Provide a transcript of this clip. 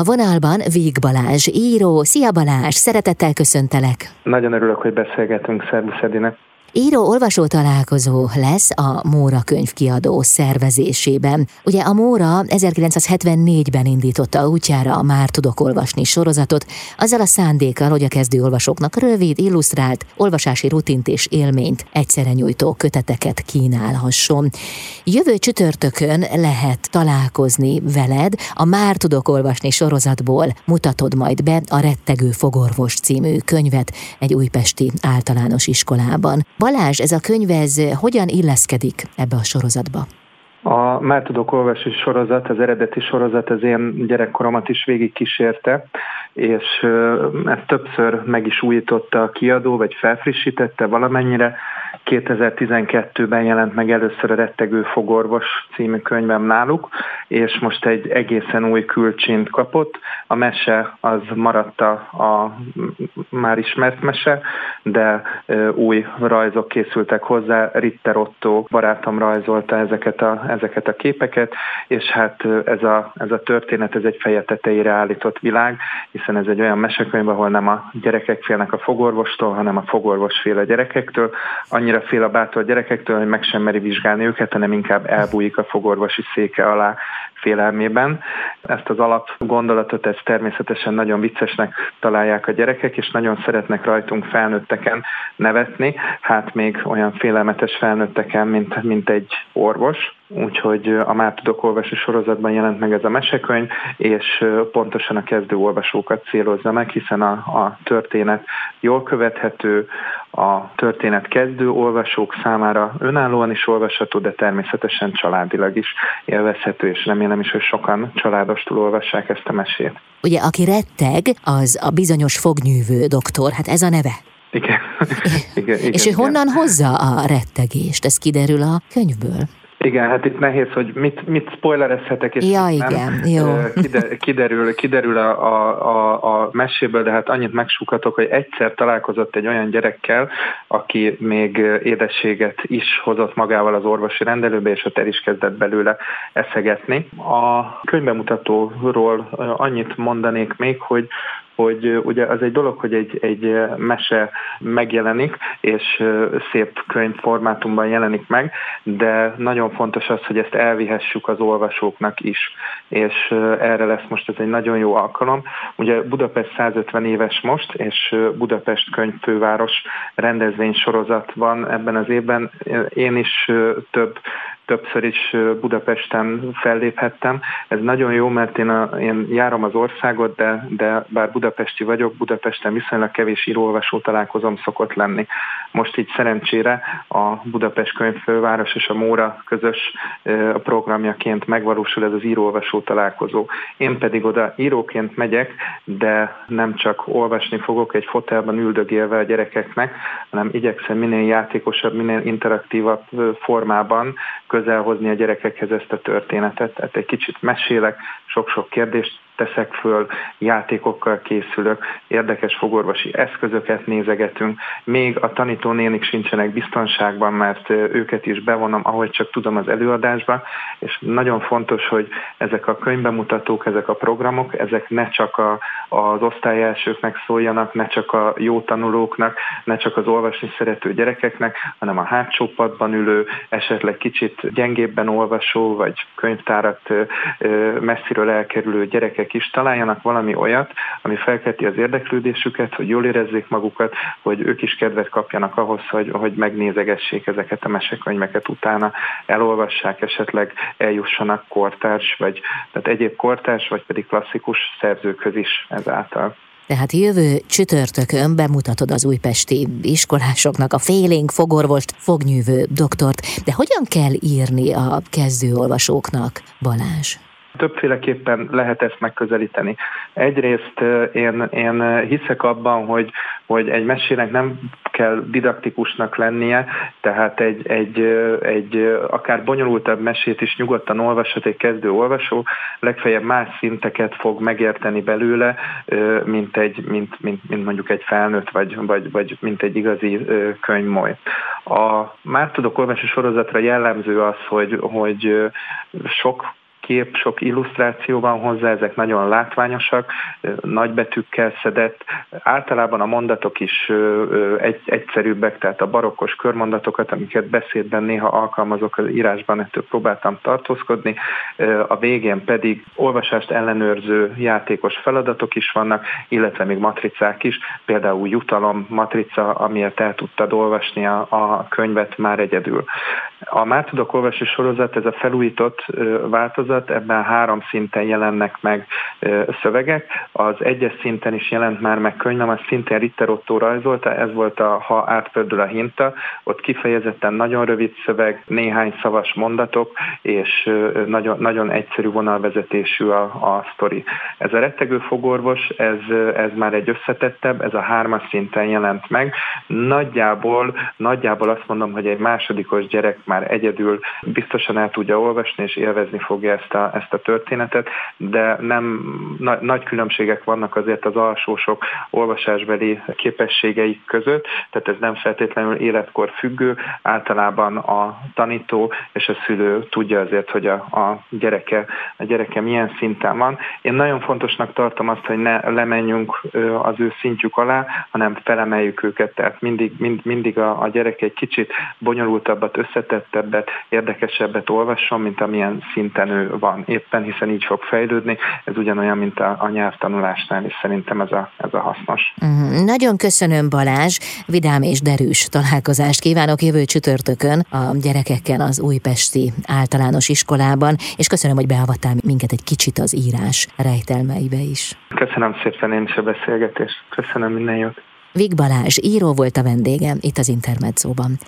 A vonalban Víg Balázs, író. Szia Balázs, szeretettel köszöntelek. Nagyon örülök, hogy beszélgetünk, szervusz Edine. Író-olvasó találkozó lesz a Móra könyvkiadó szervezésében. Ugye a Móra 1974-ben indította útjára a Már tudok olvasni sorozatot, azzal a szándékkal, hogy a kezdő olvasóknak rövid, illusztrált, olvasási rutint és élményt egyszerre nyújtó köteteket kínálhasson. Jövő csütörtökön lehet találkozni veled, a Már tudok olvasni sorozatból mutatod majd be a Rettegő fogorvos című könyvet egy újpesti általános iskolában. Balázs, ez a könyv ez hogyan illeszkedik ebbe a sorozatba? A Már tudok olvasni sorozat, az eredeti sorozat az én gyerekkoromat is végig kísérte, és ezt többször meg is újította a kiadó, vagy felfrissítette valamennyire. 2012-ben jelent meg először a Rettegő Fogorvos című könyvem náluk, és most egy egészen új külcsint kapott. A mese az maradt a, már ismert mese, de új rajzok készültek hozzá. Ritter Otto barátom rajzolta ezeket a, ezeket a képeket, és hát ez a, ez a történet, ez egy feje tetejére állított világ, hiszen ez egy olyan mesekönyv, ahol nem a gyerekek félnek a fogorvostól, hanem a fogorvos fél a gyerekektől. Annyira fél a bátor gyerekektől, hogy meg sem meri vizsgálni őket, hanem inkább elbújik a fogorvosi széke alá félelmében. Ezt az alap gondolatot, ezt természetesen nagyon viccesnek találják a gyerekek, és nagyon szeretnek rajtunk felnőtteken nevetni, hát még olyan félelmetes felnőtteken, mint, mint egy orvos. Úgyhogy a Már tudok olvasni sorozatban jelent meg ez a mesekönyv, és pontosan a kezdő olvasókat célozza meg, hiszen a, a történet jól követhető, a történet kezdő olvasók számára önállóan is olvasható, de természetesen családilag is élvezhető, és remélem is, hogy sokan családostul olvassák ezt a mesét. Ugye, aki retteg, az a bizonyos fognyűvő doktor, hát ez a neve. Igen. igen, igen és ő honnan hozza a rettegést? Ez kiderül a könyvből. Igen, hát itt nehéz, hogy mit, mit spoilerezhetek, és ja, igen, nem. Jó. Kiderül, kiderül a, a, a, a meséből, de hát annyit megsukatok, hogy egyszer találkozott egy olyan gyerekkel, aki még édességet is hozott magával az orvosi rendelőbe, és ott el is kezdett belőle eszegetni. A könyvbemutatóról annyit mondanék még, hogy hogy ugye az egy dolog, hogy egy, egy mese megjelenik, és szép könyv formátumban jelenik meg, de nagyon fontos az, hogy ezt elvihessük az olvasóknak is, és erre lesz most ez egy nagyon jó alkalom. Ugye Budapest 150 éves most, és Budapest könyvfőváros rendezvény sorozat van ebben az évben. Én is több többször is Budapesten felléphettem. Ez nagyon jó, mert én, a, én járom az országot, de, de bár budapesti vagyok, Budapesten viszonylag kevés íróolvasó találkozom szokott lenni. Most így szerencsére a Budapest könyvfőváros és a Móra közös programjaként megvalósul ez az íróolvasó találkozó. Én pedig oda íróként megyek, de nem csak olvasni fogok egy fotelben üldögélve a gyerekeknek, hanem igyekszem minél játékosabb, minél interaktívabb formában közel hozni a gyerekekhez ezt a történetet. Tehát egy kicsit mesélek, sok-sok kérdést teszek föl, játékokkal készülök, érdekes fogorvosi eszközöket nézegetünk, még a tanítónénik sincsenek biztonságban, mert őket is bevonom, ahogy csak tudom az előadásba, és nagyon fontos, hogy ezek a könyvbemutatók, ezek a programok, ezek ne csak a, az osztályelsőknek szóljanak, ne csak a jó tanulóknak, ne csak az olvasni szerető gyerekeknek, hanem a hátsó padban ülő, esetleg kicsit gyengébben olvasó, vagy könyvtárat messziről elkerülő gyerekek gyerekek is találjanak valami olyat, ami felkelti az érdeklődésüket, hogy jól érezzék magukat, hogy ők is kedvet kapjanak ahhoz, hogy, hogy megnézegessék ezeket a mesekönyveket utána, elolvassák, esetleg eljussanak kortárs, vagy tehát egyéb kortárs, vagy pedig klasszikus szerzőkhöz is ezáltal. Tehát jövő csütörtökön bemutatod az újpesti iskolásoknak a félénk fogorvost, fognyűvő doktort, de hogyan kell írni a kezdőolvasóknak, Balázs? Többféleképpen lehet ezt megközelíteni. Egyrészt én, én hiszek abban, hogy, hogy egy mesének nem kell didaktikusnak lennie, tehát egy, egy, egy akár bonyolultabb mesét is nyugodtan olvashat egy kezdő olvasó, legfeljebb más szinteket fog megérteni belőle, mint, egy, mint, mint, mint mondjuk egy felnőtt, vagy, vagy, vagy mint egy igazi könyvmoly. A Már tudok olvasni sorozatra jellemző az, hogy, hogy sok kép, sok illusztráció van hozzá, ezek nagyon látványosak, nagybetűkkel szedett. Általában a mondatok is egy, egyszerűbbek, tehát a barokkos körmondatokat, amiket beszédben néha alkalmazok az írásban, ettől próbáltam tartózkodni. A végén pedig olvasást ellenőrző játékos feladatok is vannak, illetve még matricák is, például jutalom matrica, amiért el tudtad olvasni a, a könyvet már egyedül. A Már tudok olvasni sorozat, ez a felújított változat, ebben három szinten jelennek meg szövegek. Az egyes szinten is jelent már meg könyvem, az szintén Ritter Otto rajzolta, ez volt a Ha átpördül a hinta, ott kifejezetten nagyon rövid szöveg, néhány szavas mondatok, és nagyon, nagyon egyszerű vonalvezetésű a, a sztori. Ez a rettegő fogorvos, ez, ez már egy összetettebb, ez a hármas szinten jelent meg. Nagyjából, nagyjából azt mondom, hogy egy másodikos gyerek már egyedül biztosan el tudja olvasni, és élvezni fogja ezt a, ezt a történetet, de nem na, nagy különbségek vannak azért az alsósok olvasásbeli képességeik között, tehát ez nem feltétlenül életkor függő, általában a tanító és a szülő tudja azért, hogy a, a, gyereke, a gyereke milyen szinten van. Én nagyon fontosnak tartom azt, hogy ne lemenjünk az ő szintjük alá, hanem felemeljük őket, tehát mindig, mind, mindig a, a gyerek egy kicsit bonyolultabbat, összetettebbet, érdekesebbet olvasson, mint amilyen szinten ő van éppen, hiszen így fog fejlődni. Ez ugyanolyan, mint a, a nyelvtanulásnál, és szerintem ez a, ez a hasznos. Uh-huh. Nagyon köszönöm Balázs, vidám és derűs találkozást kívánok jövő csütörtökön a gyerekekkel az Újpesti általános iskolában, és köszönöm, hogy beavattál minket egy kicsit az írás rejtelmeibe is. Köszönöm szépen én is a beszélgetést. Köszönöm minden jót. Vig Balázs író volt a vendégem itt az Intermedzóban.